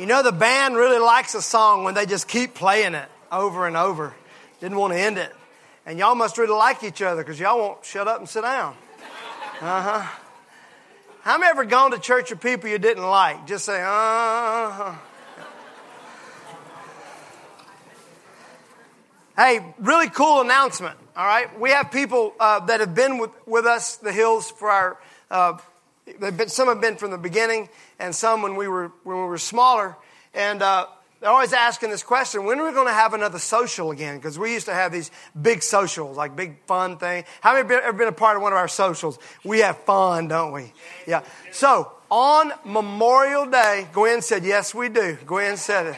You know, the band really likes a song when they just keep playing it over and over. Didn't want to end it. And y'all must really like each other because y'all won't shut up and sit down. Uh huh. How many ever gone to church with people you didn't like? Just say, uh huh. Hey, really cool announcement. All right, we have people uh, that have been with, with us, the Hills, for our. Uh, been, some have been from the beginning, and some when we were when we were smaller. And uh, they're always asking this question: When are we going to have another social again? Because we used to have these big socials, like big fun thing. How many have ever been a part of one of our socials? We have fun, don't we? Yeah. So on Memorial Day, Gwen said, "Yes, we do." Gwen said it.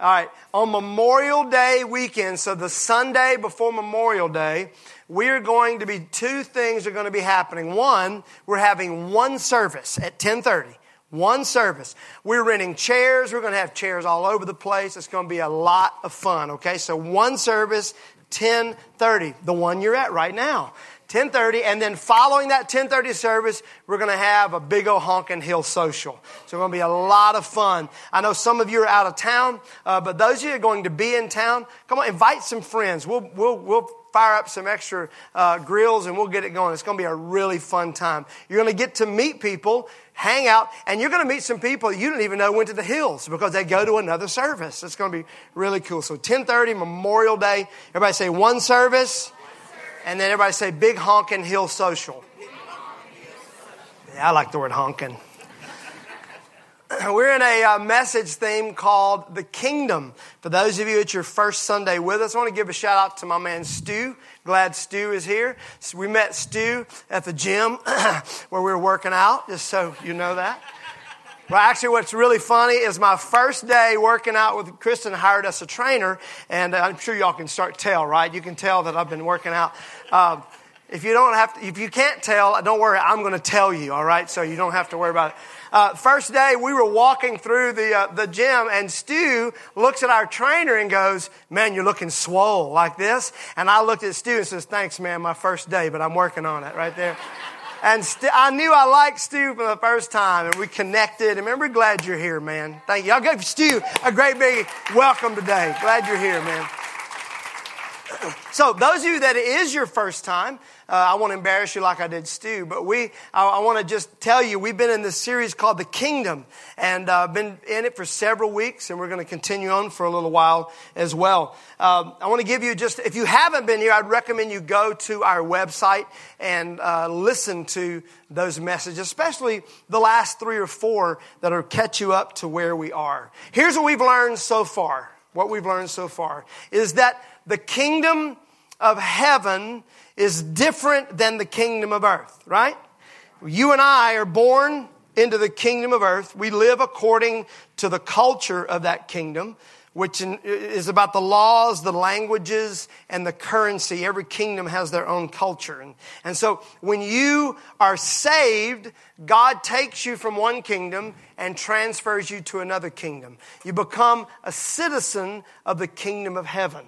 All right. On Memorial Day weekend, so the Sunday before Memorial Day, we're going to be two things are going to be happening. One, we're having one service at 1030. One service. We're renting chairs. We're going to have chairs all over the place. It's going to be a lot of fun. Okay. So one service, 1030, the one you're at right now. 10:30, and then following that 10:30 service, we're going to have a big old honking hill social. So it's going to be a lot of fun. I know some of you are out of town, uh, but those of you are going to be in town, come on, invite some friends. We'll we'll we'll fire up some extra uh, grills and we'll get it going. It's going to be a really fun time. You're going to get to meet people, hang out, and you're going to meet some people you didn't even know went to the hills because they go to another service. It's going to be really cool. So 10:30 Memorial Day. Everybody say one service. And then everybody say big honkin' hill social. Yeah, I like the word honkin'. We're in a uh, message theme called The Kingdom. For those of you, it's your first Sunday with us. I want to give a shout out to my man Stu. Glad Stu is here. So we met Stu at the gym where we were working out, just so you know that. Well, actually, what's really funny is my first day working out with Kristen hired us a trainer, and I'm sure y'all can start tell, right? You can tell that I've been working out. Um, if you don't have to, if you can't tell, don't worry, I'm going to tell you, all right? So you don't have to worry about it. Uh, first day, we were walking through the, uh, the gym, and Stu looks at our trainer and goes, Man, you're looking swole like this. And I looked at Stu and says, Thanks, man, my first day, but I'm working on it right there. And St- I knew I liked Stu from the first time, and we connected. And glad you're here, man. Thank you. I'll give Stu a great big welcome today. Glad you're here, man. So, those of you that it is your first time, uh, I want to embarrass you like I did Stu, but we, I, I want to just tell you, we've been in this series called The Kingdom, and uh, been in it for several weeks, and we're going to continue on for a little while as well. Um, I want to give you just, if you haven't been here, I'd recommend you go to our website and uh, listen to those messages, especially the last three or four that will catch you up to where we are. Here's what we've learned so far. What we've learned so far is that the kingdom of heaven is different than the kingdom of earth, right? You and I are born into the kingdom of earth. We live according to the culture of that kingdom, which is about the laws, the languages, and the currency. Every kingdom has their own culture. And, and so when you are saved, God takes you from one kingdom and transfers you to another kingdom. You become a citizen of the kingdom of heaven.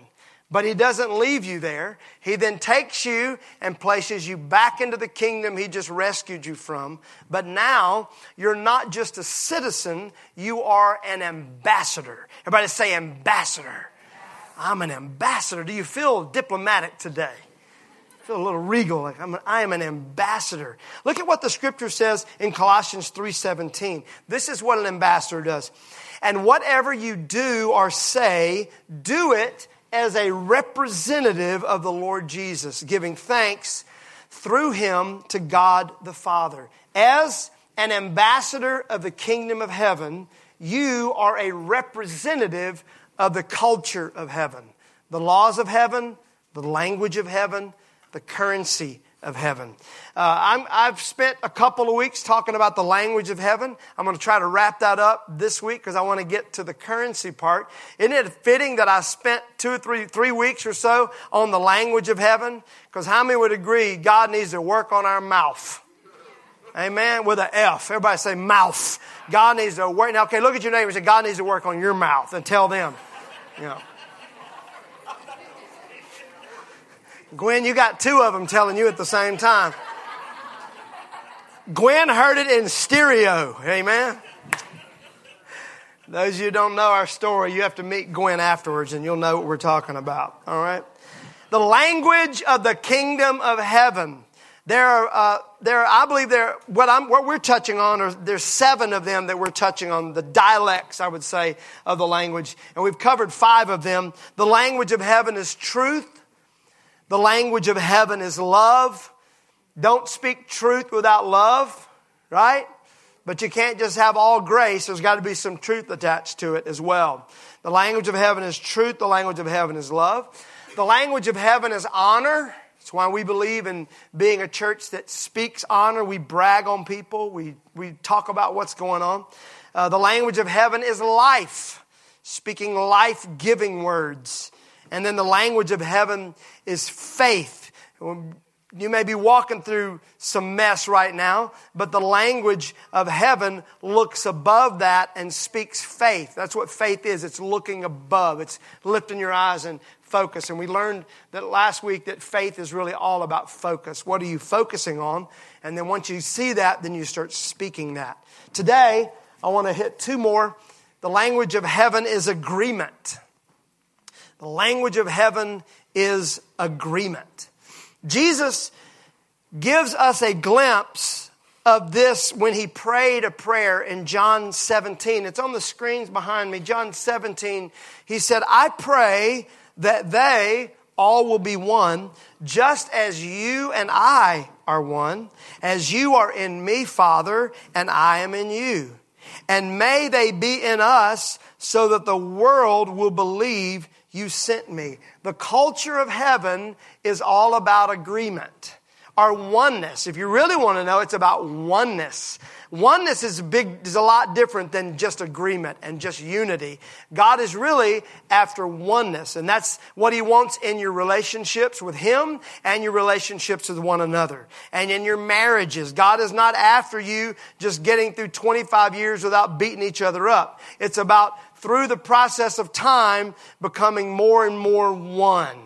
But he doesn't leave you there. He then takes you and places you back into the kingdom he just rescued you from. But now you're not just a citizen, you are an ambassador. Everybody say ambassador. I'm an ambassador. Do you feel diplomatic today? I feel a little regal, like I'm, an, I am an ambassador. Look at what the scripture says in Colossians 3:17. This is what an ambassador does. And whatever you do or say, do it as a representative of the Lord Jesus, giving thanks through him to God the Father. As an ambassador of the kingdom of heaven, you are a representative of the culture of heaven, the laws of heaven, the language of heaven, the currency of heaven. Uh, i have spent a couple of weeks talking about the language of heaven. I'm going to try to wrap that up this week because I want to get to the currency part. Isn't it fitting that I spent two or three, three weeks or so on the language of heaven? Because how many would agree God needs to work on our mouth? Amen. With an F. Everybody say mouth. God needs to work. Now, okay, look at your neighbor and say, God needs to work on your mouth and tell them. You know. Gwen, you got two of them telling you at the same time. Gwen heard it in stereo. Amen. Those of you who don't know our story, you have to meet Gwen afterwards and you'll know what we're talking about. All right? The language of the kingdom of heaven. There are, uh, there, I believe there, what, I'm, what we're touching on, are, there's seven of them that we're touching on, the dialects, I would say, of the language. And we've covered five of them. The language of heaven is truth. The language of heaven is love. Don't speak truth without love, right? But you can't just have all grace. There's got to be some truth attached to it as well. The language of heaven is truth. The language of heaven is love. The language of heaven is honor. That's why we believe in being a church that speaks honor. We brag on people. We, we talk about what's going on. Uh, the language of heaven is life, speaking life giving words. And then the language of heaven is faith. You may be walking through some mess right now, but the language of heaven looks above that and speaks faith. That's what faith is. It's looking above. It's lifting your eyes and focus. And we learned that last week that faith is really all about focus. What are you focusing on? And then once you see that, then you start speaking that. Today, I want to hit two more. The language of heaven is agreement. The language of heaven is agreement. Jesus gives us a glimpse of this when he prayed a prayer in John 17. It's on the screens behind me. John 17, he said, I pray that they all will be one, just as you and I are one, as you are in me, Father, and I am in you. And may they be in us so that the world will believe you sent me. The culture of heaven is all about agreement. Our oneness. If you really want to know, it's about oneness. Oneness is big, is a lot different than just agreement and just unity. God is really after oneness, and that's what He wants in your relationships with Him and your relationships with one another. And in your marriages, God is not after you just getting through 25 years without beating each other up. It's about through the process of time becoming more and more one.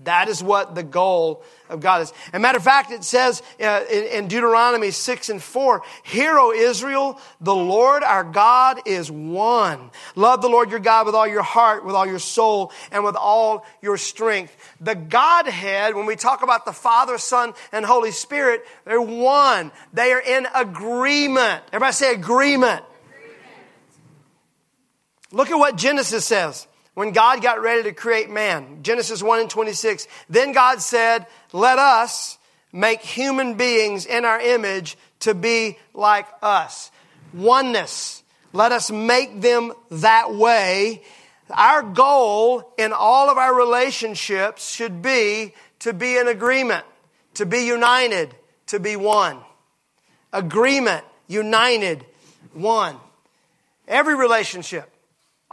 That is what the goal of God is. As a matter of fact, it says uh, in, Deuteronomy 6 and 4, Hear, O Israel, the Lord our God is one. Love the Lord your God with all your heart, with all your soul, and with all your strength. The Godhead, when we talk about the Father, Son, and Holy Spirit, they're one. They are in agreement. Everybody say agreement. Look at what Genesis says when God got ready to create man. Genesis 1 and 26. Then God said, Let us make human beings in our image to be like us. Oneness. Let us make them that way. Our goal in all of our relationships should be to be in agreement, to be united, to be one. Agreement, united, one. Every relationship,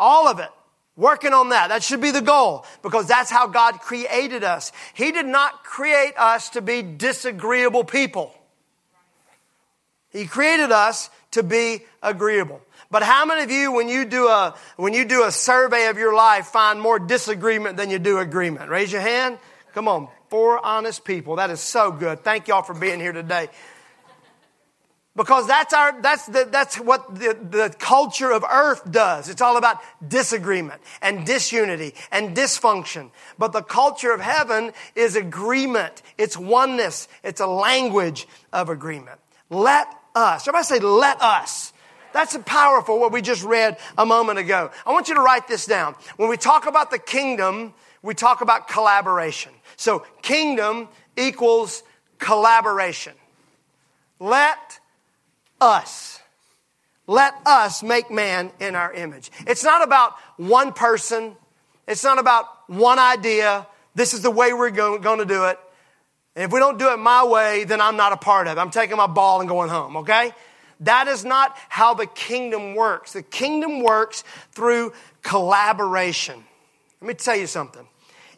all of it. Working on that. That should be the goal because that's how God created us. He did not create us to be disagreeable people. He created us to be agreeable. But how many of you, when you do a, when you do a survey of your life, find more disagreement than you do agreement? Raise your hand. Come on. Four honest people. That is so good. Thank y'all for being here today. Because that's our, that's the, that's what the, the culture of earth does. It's all about disagreement and disunity and dysfunction. But the culture of heaven is agreement. It's oneness. It's a language of agreement. Let us. Everybody say, let us. That's powerful what we just read a moment ago. I want you to write this down. When we talk about the kingdom, we talk about collaboration. So kingdom equals collaboration. Let us. Let us make man in our image. It's not about one person. It's not about one idea. This is the way we're going, to do it. And if we don't do it my way, then I'm not a part of it. I'm taking my ball and going home, okay? That is not how the kingdom works. The kingdom works through collaboration. Let me tell you something.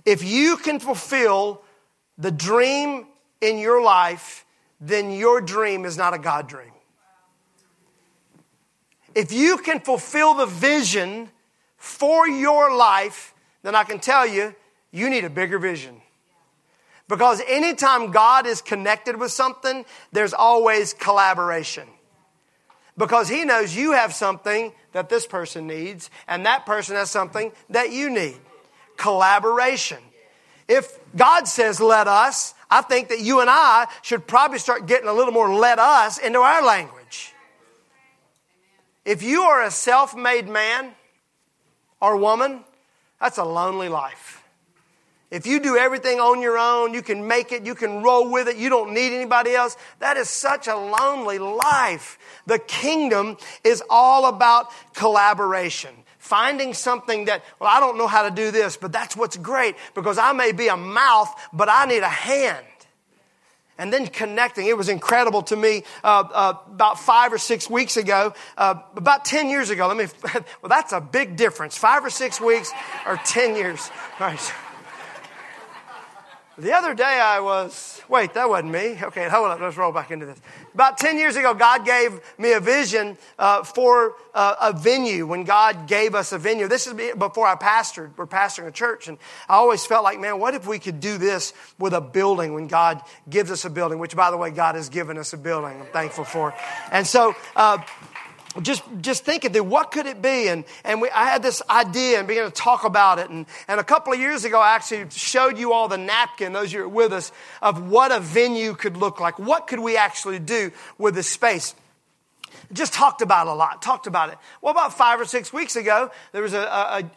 If you can fulfill the dream in your life, then your dream is not a God dream. If you can fulfill the vision for your life, then I can tell you, you need a bigger vision. Because anytime God is connected with something, there's always collaboration. because he knows you have something that this person needs, and that person has something that you need. Collaboration. If God says, let us, I think that you and I should probably start getting a little more let us into our language. If you are a self made man or woman, that's a lonely life. If you do everything on your own, you can make it, you can roll with it, you don't need anybody else, that is such a lonely life. The kingdom is all about collaboration. Finding something that, well, I don't know how to do this, but that's what's great because I may be a mouth, but I need a hand and then connecting. It was incredible to me uh, uh, about five or six weeks ago, uh, about 10 years ago. Let me, well, that's a big difference. Five or six weeks or 10 years. All right. The other day I was, wait, that wasn't me. Okay, hold up, let's roll back into this. About 10 years ago, God gave me a vision uh, for uh, a venue when God gave us a venue. This is before I pastored. We're pastoring a church, and I always felt like, man, what if we could do this with a building when God gives us a building, which, by the way, God has given us a building. I'm thankful for. And so, uh, just just thinking that what could it be? And and we, i had this idea and began to talk about it. And, and a couple of years ago i actually showed you all the napkin those of you are with us of what a venue could look like. What could we actually do with this space? Just talked about a lot talked about it. Well about five or six weeks ago there was a,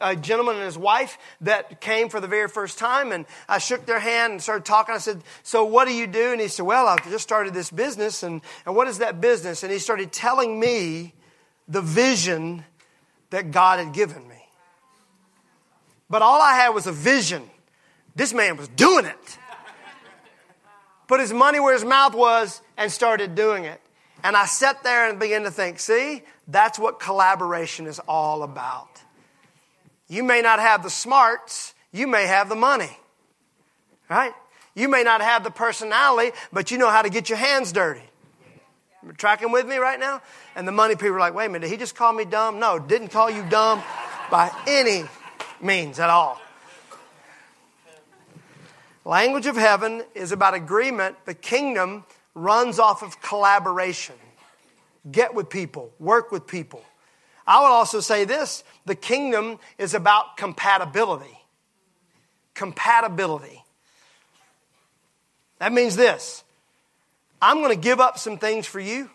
a, a gentleman and his wife that came for the very first time and i shook their hand and started talking. I said so what do you do? And he said well i've just started this business and, and what is that business? And he started telling me the vision that God had given me. But all I had was a vision. This man was doing it. Put his money where his mouth was and started doing it. And I sat there and began to think, see, that's what collaboration is all about. You may not have the smarts, you may have the money. Right? You may not have the personality, but you know how to get your hands dirty. Tracking with me right now? And the money people are like, wait a minute, did he just call me dumb? No, didn't call you dumb by any means at all. Language of heaven is about agreement. The kingdom runs off of collaboration. Get with people, work with people. I would also say this the kingdom is about compatibility. Compatibility. That means this I'm going to give up some things for you.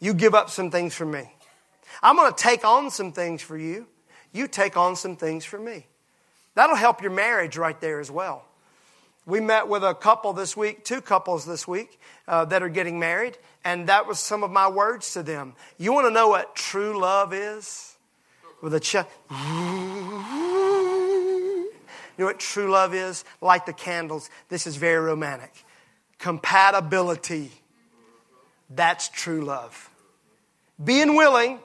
You give up some things for me. I'm going to take on some things for you. You take on some things for me. That'll help your marriage right there as well. We met with a couple this week, two couples this week uh, that are getting married, and that was some of my words to them. You want to know what true love is? With a ch- you know what true love is? Light the candles. This is very romantic compatibility. That's true love. Being willing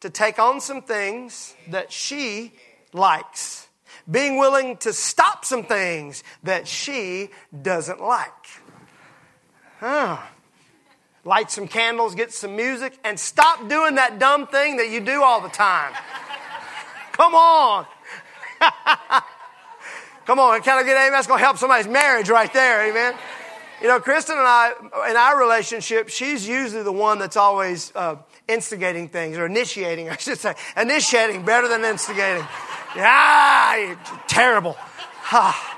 to take on some things that she likes. Being willing to stop some things that she doesn't like. Huh. Light some candles, get some music, and stop doing that dumb thing that you do all the time. Come on. Come on, can I get amen? That's going to help somebody's marriage right there, amen. You know, Kristen and I, in our relationship, she's usually the one that's always uh, instigating things, or initiating, I should say. Initiating better than instigating. Ah, terrible. Ah.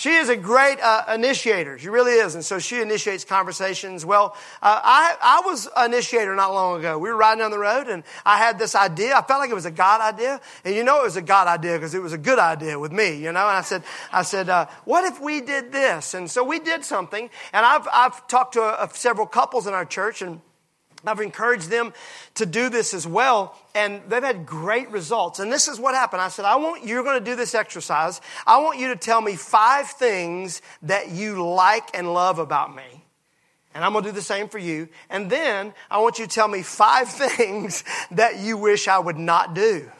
She is a great uh, initiator. She really is. And so she initiates conversations. Well, uh, I, I was an initiator not long ago. We were riding down the road and I had this idea. I felt like it was a God idea. And you know it was a God idea because it was a good idea with me, you know. And I said, I said, uh, what if we did this? And so we did something. And I've, I've talked to a, a, several couples in our church and I've encouraged them to do this as well, and they've had great results. And this is what happened. I said, I want you're going to do this exercise. I want you to tell me five things that you like and love about me. And I'm going to do the same for you. And then I want you to tell me five things that you wish I would not do.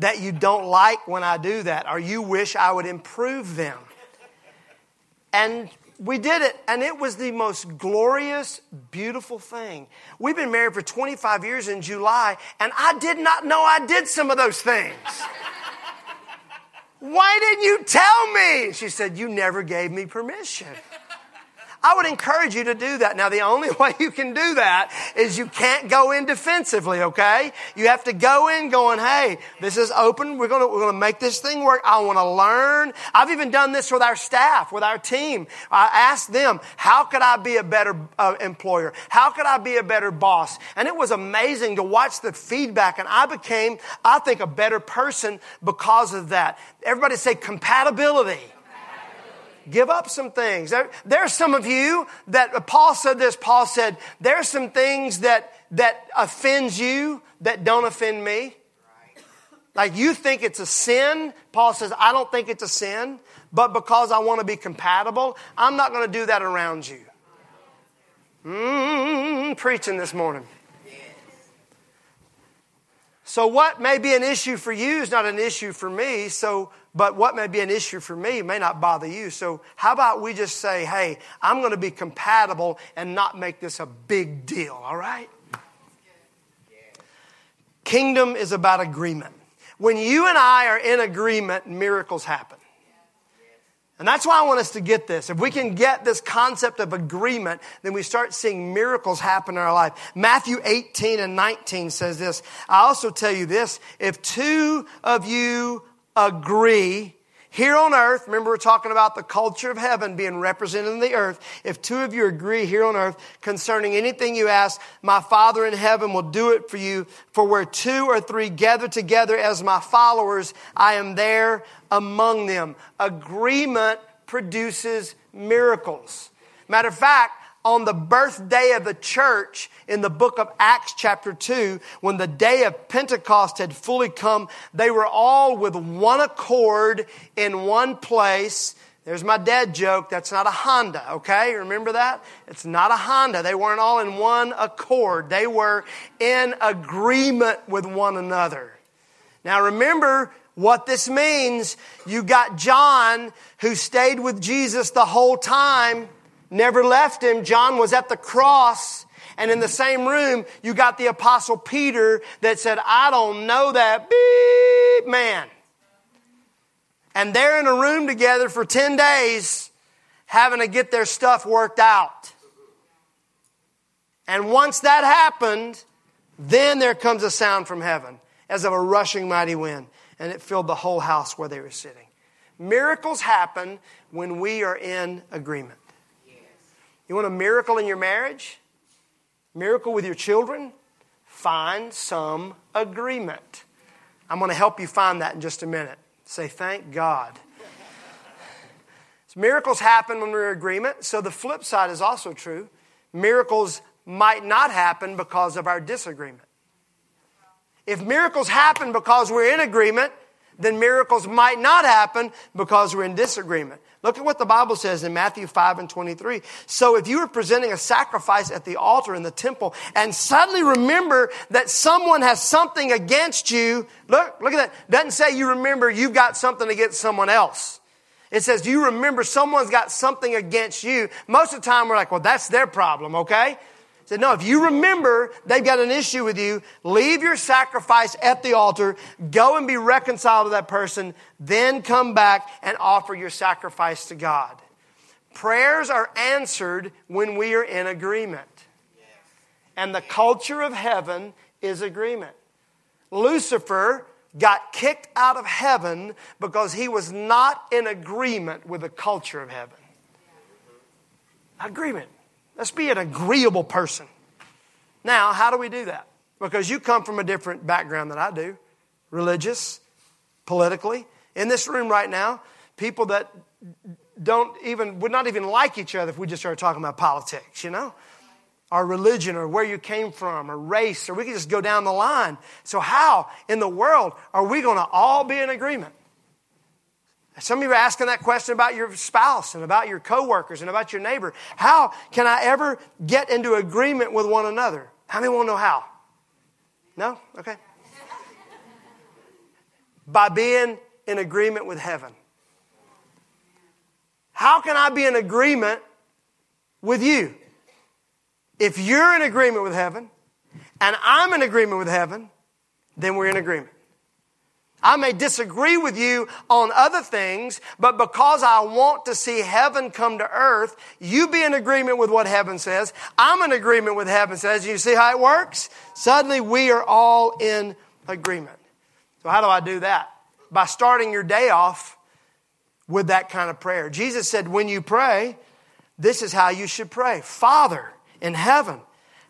That you don't like when I do that, or you wish I would improve them. And we did it, and it was the most glorious, beautiful thing. We've been married for 25 years in July, and I did not know I did some of those things. Why didn't you tell me? She said, You never gave me permission. I would encourage you to do that. Now, the only way you can do that is you can't go in defensively, okay? You have to go in going, hey, this is open. We're gonna, we're gonna make this thing work. I wanna learn. I've even done this with our staff, with our team. I asked them, how could I be a better uh, employer? How could I be a better boss? And it was amazing to watch the feedback and I became, I think, a better person because of that. Everybody say compatibility. Give up some things. There, there's some of you that Paul said this. Paul said, there's some things that, that offends you that don't offend me. Like you think it's a sin. Paul says, I don't think it's a sin, but because I want to be compatible, I'm not going to do that around you. Mm, preaching this morning. So, what may be an issue for you is not an issue for me. So, but what may be an issue for me may not bother you. So, how about we just say, hey, I'm going to be compatible and not make this a big deal, all right? Kingdom is about agreement. When you and I are in agreement, miracles happen. And that's why I want us to get this. If we can get this concept of agreement, then we start seeing miracles happen in our life. Matthew 18 and 19 says this. I also tell you this. If two of you agree here on earth, remember we're talking about the culture of heaven being represented in the earth. If two of you agree here on earth concerning anything you ask, my Father in heaven will do it for you. For where two or three gather together as my followers, I am there among them. Agreement produces miracles. Matter of fact, on the birthday of the church in the book of Acts, chapter 2, when the day of Pentecost had fully come, they were all with one accord in one place. There's my dad joke. That's not a Honda, okay? Remember that? It's not a Honda. They weren't all in one accord. They were in agreement with one another. Now remember what this means. You got John who stayed with Jesus the whole time never left him. John was at the cross. And in the same room, you got the apostle Peter that said, I don't know that beep man. And they're in a room together for 10 days having to get their stuff worked out. And once that happened, then there comes a sound from heaven as of a rushing mighty wind, and it filled the whole house where they were sitting. Miracles happen when we are in agreement. You want a miracle in your marriage? Miracle with your children? Find some agreement. I'm going to help you find that in just a minute. Say, thank God. So miracles happen when we're in agreement. So the flip side is also true. Miracles might not happen because of our disagreement. If miracles happen because we're in agreement, then miracles might not happen because we're in disagreement. Look at what the Bible says in Matthew 5 and 23. So if you were presenting a sacrifice at the altar in the temple and suddenly remember that someone has something against you, look, look at that. Doesn't say you remember you've got something against someone else. It says, do you remember someone's got something against you? Most of the time we're like, well, that's their problem, okay? Said, no, if you remember they've got an issue with you, leave your sacrifice at the altar, go and be reconciled to that person, then come back and offer your sacrifice to God. Prayers are answered when we are in agreement. And the culture of heaven is agreement. Lucifer got kicked out of heaven because he was not in agreement with the culture of heaven. Mm-hmm. Agreement. Let's be an agreeable person. Now, how do we do that? Because you come from a different background than I do religious, politically. In this room right now, people that don't even, would not even like each other if we just started talking about politics, you know? Or religion, or where you came from, or race, or we could just go down the line. So, how in the world are we going to all be in agreement? Some of you are asking that question about your spouse and about your coworkers and about your neighbor. How can I ever get into agreement with one another? How many want to know how? No? Okay. By being in agreement with heaven. How can I be in agreement with you? If you're in agreement with heaven and I'm in agreement with heaven, then we're in agreement. I may disagree with you on other things, but because I want to see heaven come to earth, you be in agreement with what heaven says. I'm in agreement with heaven says. You see how it works? Suddenly we are all in agreement. So how do I do that? By starting your day off with that kind of prayer. Jesus said, when you pray, this is how you should pray. Father in heaven,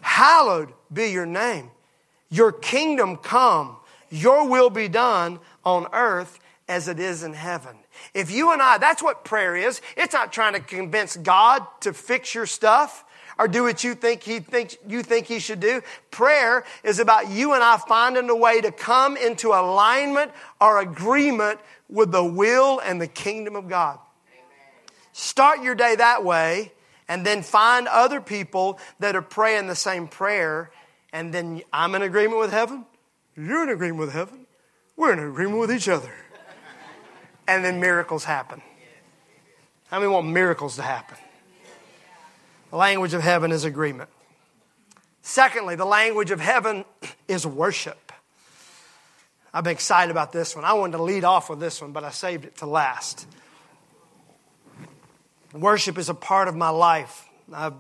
hallowed be your name. Your kingdom come your will be done on earth as it is in heaven. If you and I, that's what prayer is. It's not trying to convince God to fix your stuff or do what you think he thinks you think he should do. Prayer is about you and I finding a way to come into alignment or agreement with the will and the kingdom of God. Start your day that way and then find other people that are praying the same prayer and then I'm in agreement with heaven. You're in agreement with heaven. We're in agreement with each other. And then miracles happen. How many want miracles to happen? The language of heaven is agreement. Secondly, the language of heaven is worship. I've been excited about this one. I wanted to lead off with this one, but I saved it to last. Worship is a part of my life. I've,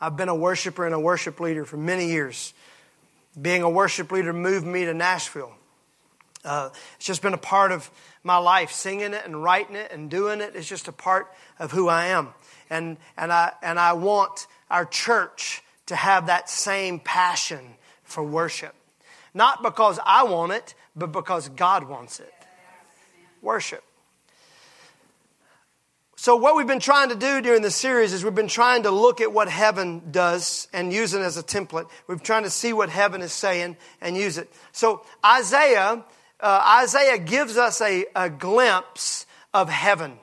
I've been a worshiper and a worship leader for many years. Being a worship leader moved me to Nashville. Uh, it's just been a part of my life, singing it and writing it and doing it. It's just a part of who I am. And, and, I, and I want our church to have that same passion for worship. Not because I want it, but because God wants it. Worship. So, what we've been trying to do during the series is we've been trying to look at what heaven does and use it as a template. We've been trying to see what heaven is saying and use it. So, Isaiah, uh, Isaiah gives us a, a glimpse of heaven.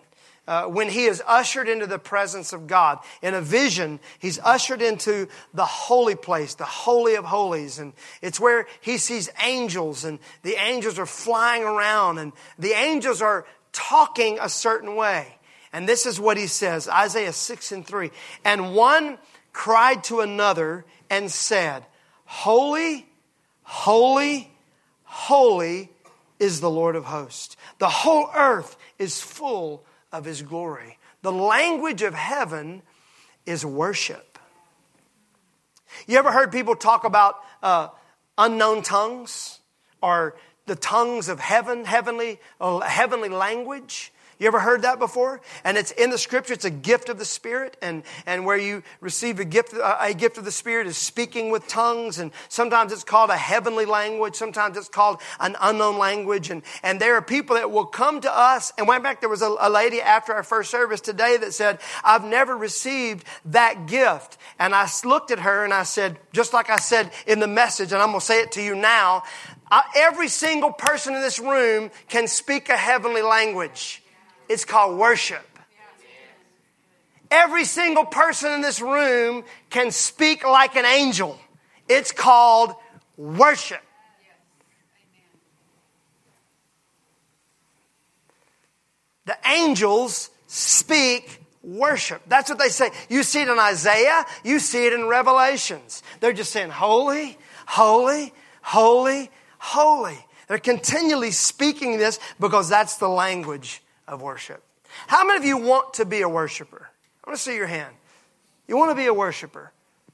Uh, when he is ushered into the presence of God. In a vision, he's ushered into the holy place, the Holy of Holies. And it's where he sees angels, and the angels are flying around, and the angels are talking a certain way. And this is what he says Isaiah 6 and 3. And one cried to another and said, Holy, holy, holy is the Lord of hosts. The whole earth is full of his glory. The language of heaven is worship. You ever heard people talk about uh, unknown tongues or the tongues of heaven, heavenly, uh, heavenly language? You ever heard that before? And it's in the scripture. It's a gift of the Spirit, and, and where you receive a gift, uh, a gift of the Spirit is speaking with tongues, and sometimes it's called a heavenly language, sometimes it's called an unknown language, and, and there are people that will come to us. And went back, there was a, a lady after our first service today that said, "I've never received that gift," and I looked at her and I said, just like I said in the message, and I'm going to say it to you now. every single person in this room can speak a heavenly language. It's called worship. Every single person in this room can speak like an angel. It's called worship. The angels speak worship. That's what they say. You see it in Isaiah, you see it in Revelations. They're just saying, Holy, holy, holy, holy. They're continually speaking this because that's the language of worship. How many of you want to be a worshiper? I want to see your hand. You want to be a worshiper.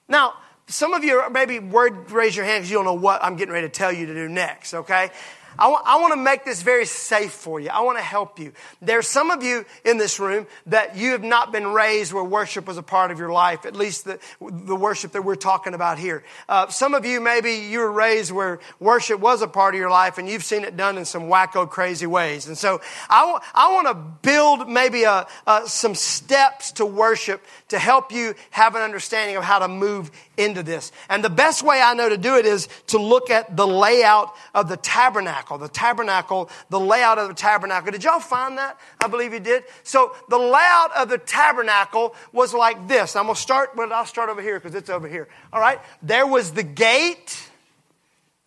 Now, some of you maybe word raise your hand because you don't know what I'm getting ready to tell you to do next, okay? I want, want to make this very safe for you. I want to help you. There's some of you in this room that you have not been raised where worship was a part of your life, at least the, the worship that we're talking about here. Uh, some of you, maybe you were raised where worship was a part of your life and you've seen it done in some wacko, crazy ways. And so I, w- I want to build maybe a, a, some steps to worship to help you have an understanding of how to move into this. And the best way I know to do it is to look at the layout of the tabernacle. The tabernacle, the layout of the tabernacle. Did y'all find that? I believe you did. So the layout of the tabernacle was like this. I'm going to start, but I'll start over here because it's over here. All right. There was the gate.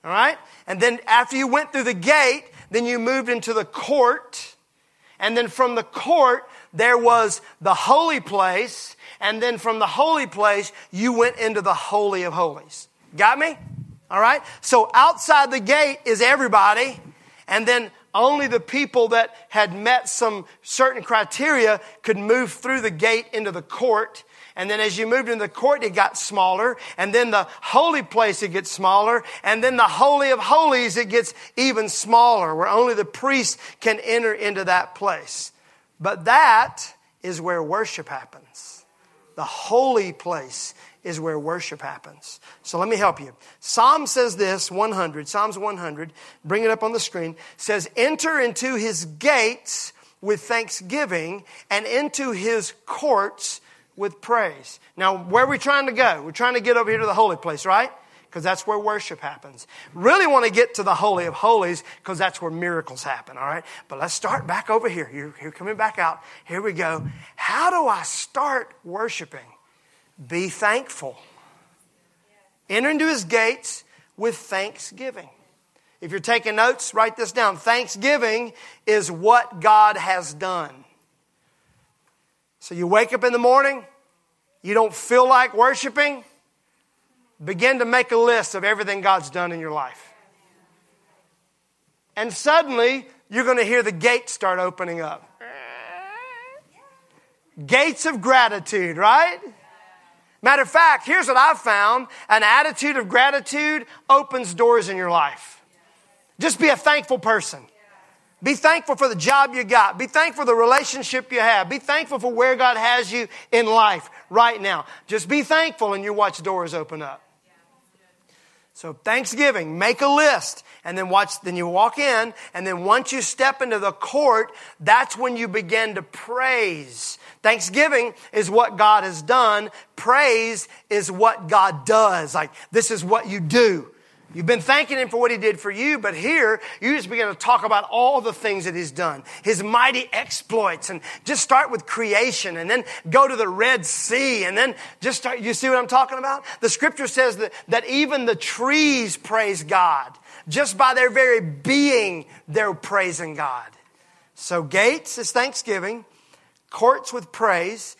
All right. And then after you went through the gate, then you moved into the court. And then from the court, there was the holy place. And then from the holy place, you went into the Holy of Holies. Got me? All right? So outside the gate is everybody, and then only the people that had met some certain criteria could move through the gate into the court. And then as you moved into the court, it got smaller. And then the holy place, it gets smaller. And then the holy of holies, it gets even smaller, where only the priest can enter into that place. But that is where worship happens. The holy place is where worship happens. So let me help you. Psalm says this 100, Psalms 100, bring it up on the screen, says, Enter into his gates with thanksgiving and into his courts with praise. Now, where are we trying to go? We're trying to get over here to the holy place, right? Because that's where worship happens. Really want to get to the Holy of Holies because that's where miracles happen, all right? But let's start back over here. You're, you're coming back out. Here we go. How do I start worshiping? Be thankful. Enter into his gates with thanksgiving. If you're taking notes, write this down. Thanksgiving is what God has done. So you wake up in the morning, you don't feel like worshiping, begin to make a list of everything God's done in your life. And suddenly, you're going to hear the gates start opening up. Gates of gratitude, right? Matter of fact, here's what I've found an attitude of gratitude opens doors in your life. Just be a thankful person. Be thankful for the job you got. Be thankful for the relationship you have. Be thankful for where God has you in life right now. Just be thankful and you watch doors open up. So Thanksgiving, make a list and then watch, then you walk in and then once you step into the court, that's when you begin to praise. Thanksgiving is what God has done. Praise is what God does. Like, this is what you do. You've been thanking him for what he did for you, but here you just begin to talk about all the things that he's done, his mighty exploits, and just start with creation and then go to the Red Sea and then just start. You see what I'm talking about? The scripture says that, that even the trees praise God. Just by their very being, they're praising God. So gates is thanksgiving, courts with praise.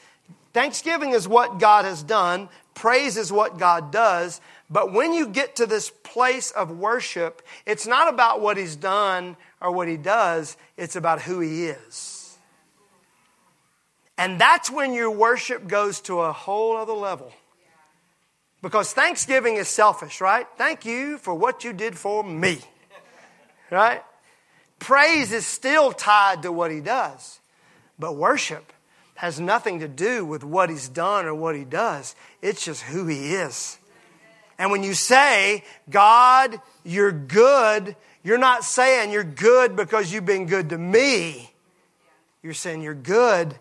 Thanksgiving is what God has done. Praise is what God does. But when you get to this place of worship, it's not about what he's done or what he does, it's about who he is. And that's when your worship goes to a whole other level. Because thanksgiving is selfish, right? Thank you for what you did for me. Right? Praise is still tied to what he does. But worship has nothing to do with what he's done or what he does. It's just who he is. And when you say, God, you're good, you're not saying you're good because you've been good to me. You're saying you're good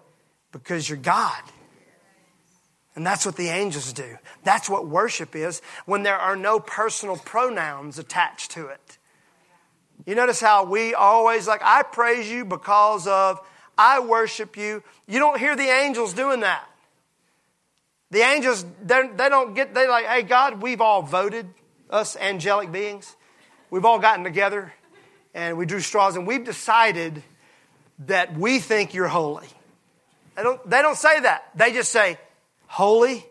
because you're God. And that's what the angels do. That's what worship is when there are no personal pronouns attached to it. You notice how we always like, I praise you because of, I worship you. You don't hear the angels doing that. The angels, they don't get, they like, hey, God, we've all voted, us angelic beings. We've all gotten together and we drew straws and we've decided that we think you're holy. They don't, they don't say that. They just say, holy,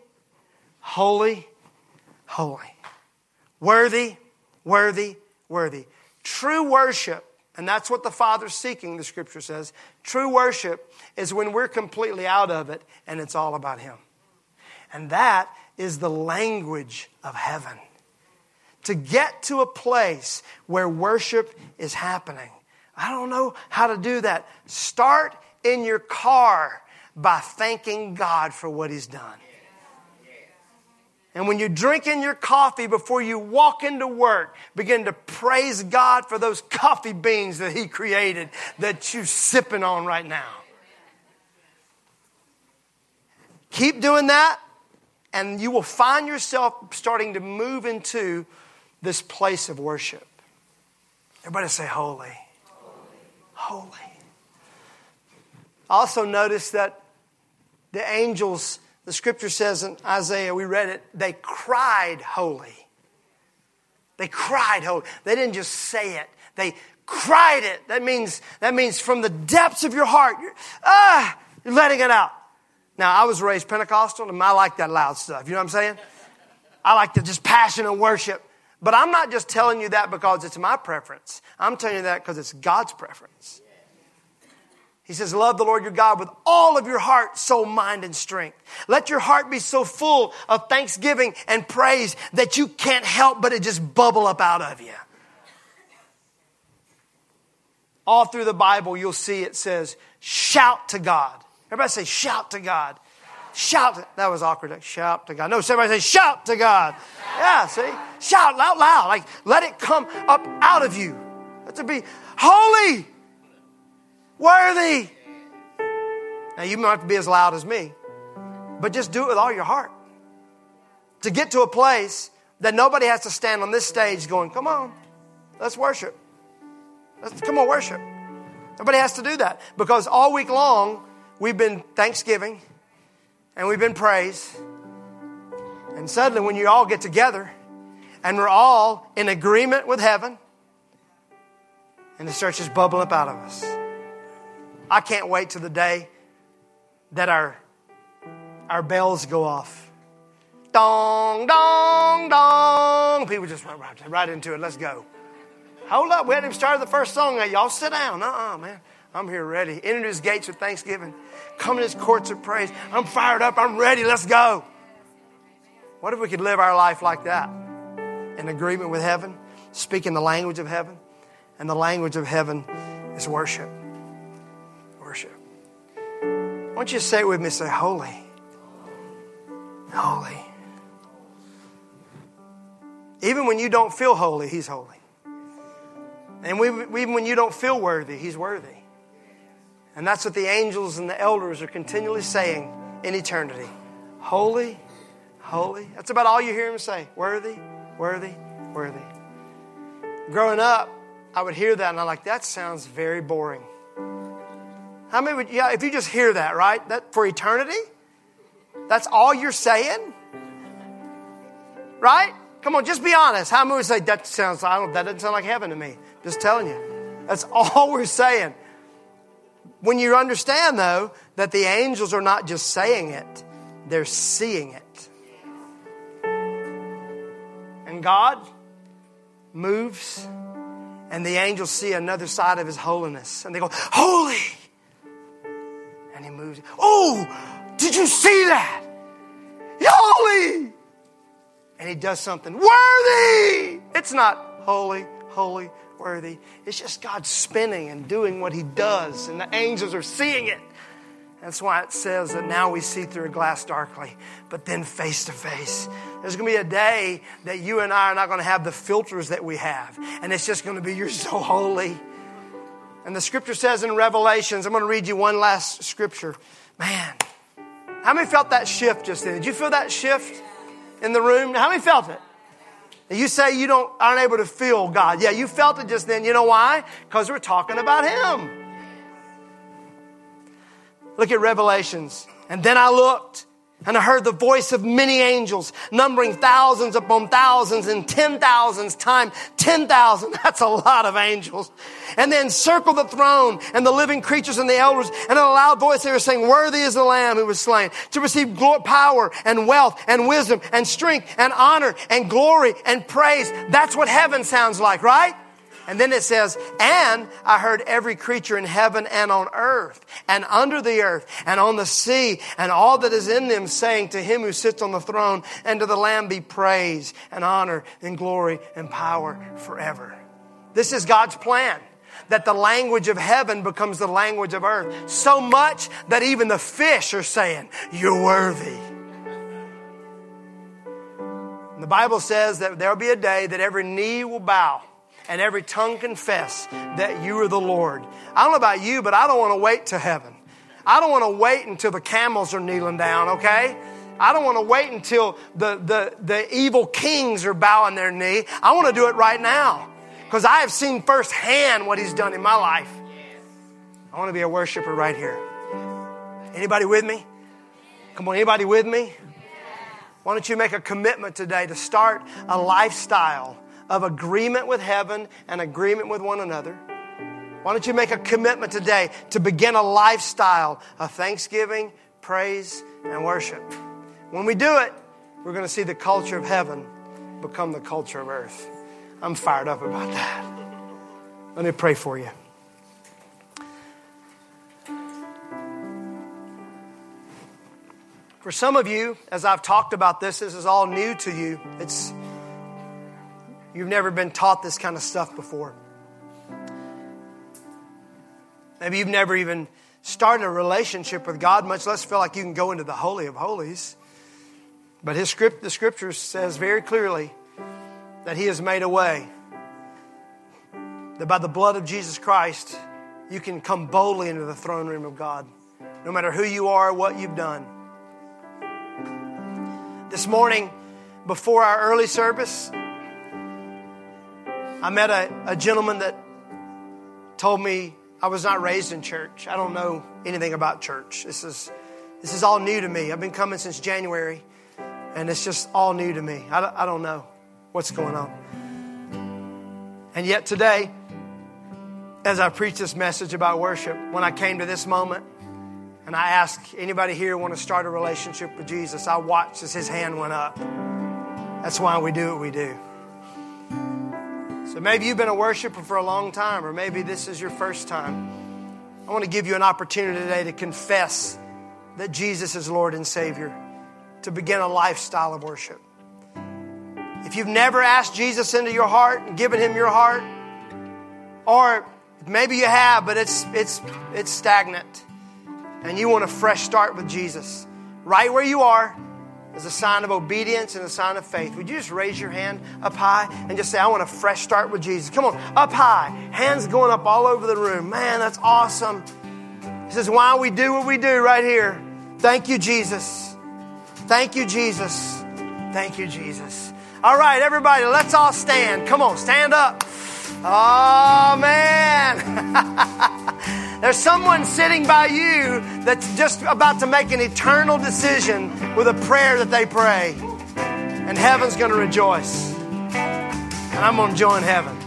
holy, holy. Worthy, worthy, worthy. True worship, and that's what the Father's seeking, the scripture says. True worship is when we're completely out of it and it's all about Him. And that is the language of heaven. To get to a place where worship is happening. I don't know how to do that. Start in your car by thanking God for what He's done. And when you drink in your coffee before you walk into work, begin to praise God for those coffee beans that He created that you're sipping on right now. Keep doing that, and you will find yourself starting to move into this place of worship. Everybody say, Holy. Holy. Holy. Also, notice that the angels, the scripture says in Isaiah, we read it, they cried holy. They cried holy. They didn't just say it, they cried it. That means, that means from the depths of your heart, you're, ah, you're letting it out. Now, I was raised Pentecostal and I like that loud stuff. You know what I'm saying? I like the just passion and worship. But I'm not just telling you that because it's my preference. I'm telling you that because it's God's preference. He says, Love the Lord your God with all of your heart, soul, mind, and strength. Let your heart be so full of thanksgiving and praise that you can't help but it just bubble up out of you. All through the Bible, you'll see it says, Shout to God. Everybody say, Shout to God. Shout. That was awkward. Shout to God. No, somebody say, shout to God. Yeah, see? Shout out loud. Like, let it come up out of you. It be holy, worthy. Now, you might have to be as loud as me, but just do it with all your heart. To get to a place that nobody has to stand on this stage going, come on, let's worship. Let's, come on, worship. Nobody has to do that because all week long we've been Thanksgiving and we've been praise. And suddenly, when you all get together and we're all in agreement with heaven, and the church is bubbling up out of us. I can't wait to the day that our, our bells go off. Dong, dong, dong. People just run right, right into it. Let's go. Hold up. We hadn't even started the first song yet. Y'all sit down. Uh uh-uh, man. I'm here ready. Enter his gates with thanksgiving. Come to his courts of praise. I'm fired up. I'm ready. Let's go. What if we could live our life like that? In agreement with heaven, speaking the language of heaven. And the language of heaven is worship. Worship. Why don't you say it with me? Say, Holy. Holy. Even when you don't feel holy, He's holy. And even when you don't feel worthy, He's worthy. And that's what the angels and the elders are continually saying in eternity Holy, holy. That's about all you hear him say worthy, worthy, worthy. Growing up, I would hear that and I'm like, that sounds very boring. How many would, yeah, if you just hear that, right? That for eternity? That's all you're saying? Right? Come on, just be honest. How many would say that sounds, I don't, that doesn't sound like heaven to me? Just telling you. That's all we're saying. When you understand, though, that the angels are not just saying it, they're seeing it. And God moves, and the angels see another side of His holiness, and they go, Holy! And He moves. Oh, did you see that? Holy! And He does something worthy! It's not holy, holy, worthy. It's just God spinning and doing what He does, and the angels are seeing it. That's why it says that now we see through a glass darkly, but then face to face. There's going to be a day that you and I are not going to have the filters that we have, and it's just going to be, You're so holy. And the scripture says in Revelations, I'm going to read you one last scripture. Man, how many felt that shift just then? Did you feel that shift in the room? How many felt it? You say you don't aren't able to feel God. Yeah, you felt it just then. You know why? Because we're talking about Him. Look at Revelations. And then I looked and I heard the voice of many angels, numbering thousands upon thousands and ten thousands times ten thousand. That's a lot of angels. And then circled the throne and the living creatures and the elders. And in a loud voice they were saying, Worthy is the Lamb who was slain to receive power and wealth and wisdom and strength and honor and glory and praise. That's what heaven sounds like, right? And then it says, and I heard every creature in heaven and on earth and under the earth and on the sea and all that is in them saying to him who sits on the throne and to the Lamb be praise and honor and glory and power forever. This is God's plan. That the language of heaven becomes the language of earth. So much that even the fish are saying, You're worthy. And the Bible says that there'll be a day that every knee will bow and every tongue confess that you are the Lord. I don't know about you, but I don't want to wait to heaven. I don't want to wait until the camels are kneeling down, okay? I don't want to wait until the, the, the evil kings are bowing their knee. I want to do it right now because I have seen firsthand what he's done in my life. I want to be a worshiper right here. Anybody with me? Come on, anybody with me? Why don't you make a commitment today to start a lifestyle of agreement with heaven and agreement with one another. Why don't you make a commitment today to begin a lifestyle of thanksgiving, praise, and worship? When we do it, we're going to see the culture of heaven become the culture of earth. I'm fired up about that. Let me pray for you. For some of you, as I've talked about this, this is all new to you. It's you've never been taught this kind of stuff before. Maybe you've never even started a relationship with God, much less feel like you can go into the Holy of Holies. But his script, the scripture says very clearly that he has made a way. That by the blood of Jesus Christ, you can come boldly into the throne room of God, no matter who you are or what you've done. This morning, before our early service, I met a, a gentleman that told me I was not raised in church. I don't know anything about church. This is, this is all new to me. I've been coming since January, and it's just all new to me. I, I don't know what's going on. And yet today, as I preach this message about worship, when I came to this moment, and I asked anybody here want to start a relationship with Jesus, I watched as his hand went up. That's why we do what we do. So maybe you've been a worshiper for a long time, or maybe this is your first time. I want to give you an opportunity today to confess that Jesus is Lord and Savior, to begin a lifestyle of worship. If you've never asked Jesus into your heart and given him your heart, or maybe you have, but it's, it's, it's stagnant and you want a fresh start with Jesus, right where you are, as a sign of obedience and a sign of faith, would you just raise your hand up high and just say, I want a fresh start with Jesus? Come on, up high. Hands going up all over the room. Man, that's awesome. This is why we do what we do right here. Thank you, Jesus. Thank you, Jesus. Thank you, Jesus. All right, everybody, let's all stand. Come on, stand up. Oh, man. There's someone sitting by you that's just about to make an eternal decision with a prayer that they pray. And heaven's going to rejoice. And I'm going to join heaven.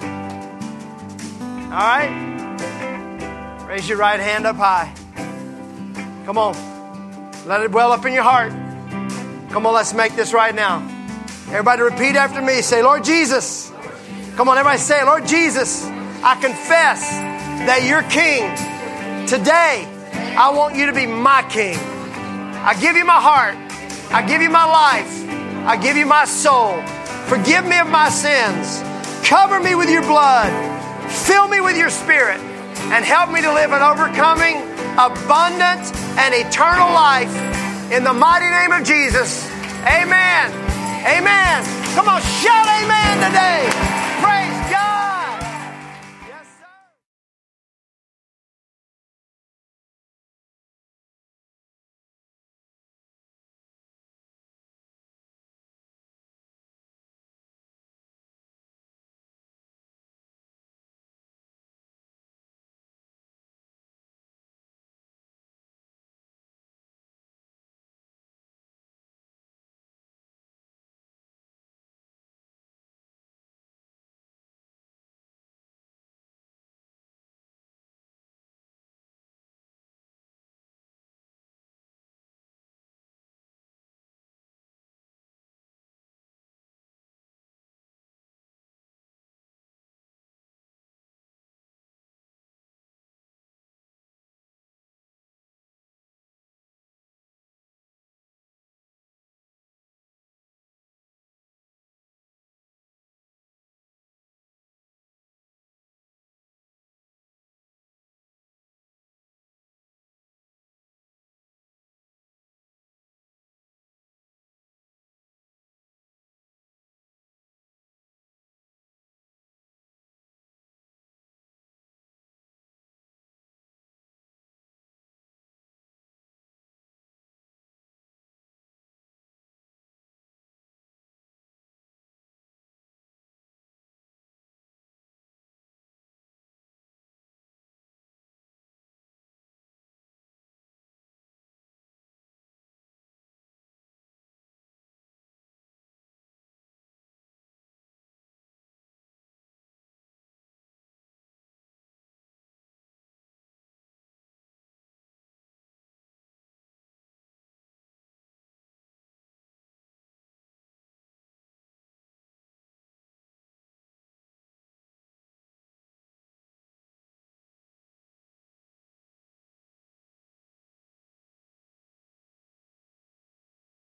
All right? Raise your right hand up high. Come on. Let it well up in your heart. Come on, let's make this right now. Everybody repeat after me. Say, Lord Jesus. Come on, everybody say, Lord Jesus, I confess that you're King Today, I want you to be my king. I give you my heart. I give you my life. I give you my soul. Forgive me of my sins. Cover me with your blood. Fill me with your spirit. And help me to live an overcoming, abundant, and eternal life. In the mighty name of Jesus. Amen. Amen. Come on, shout amen today.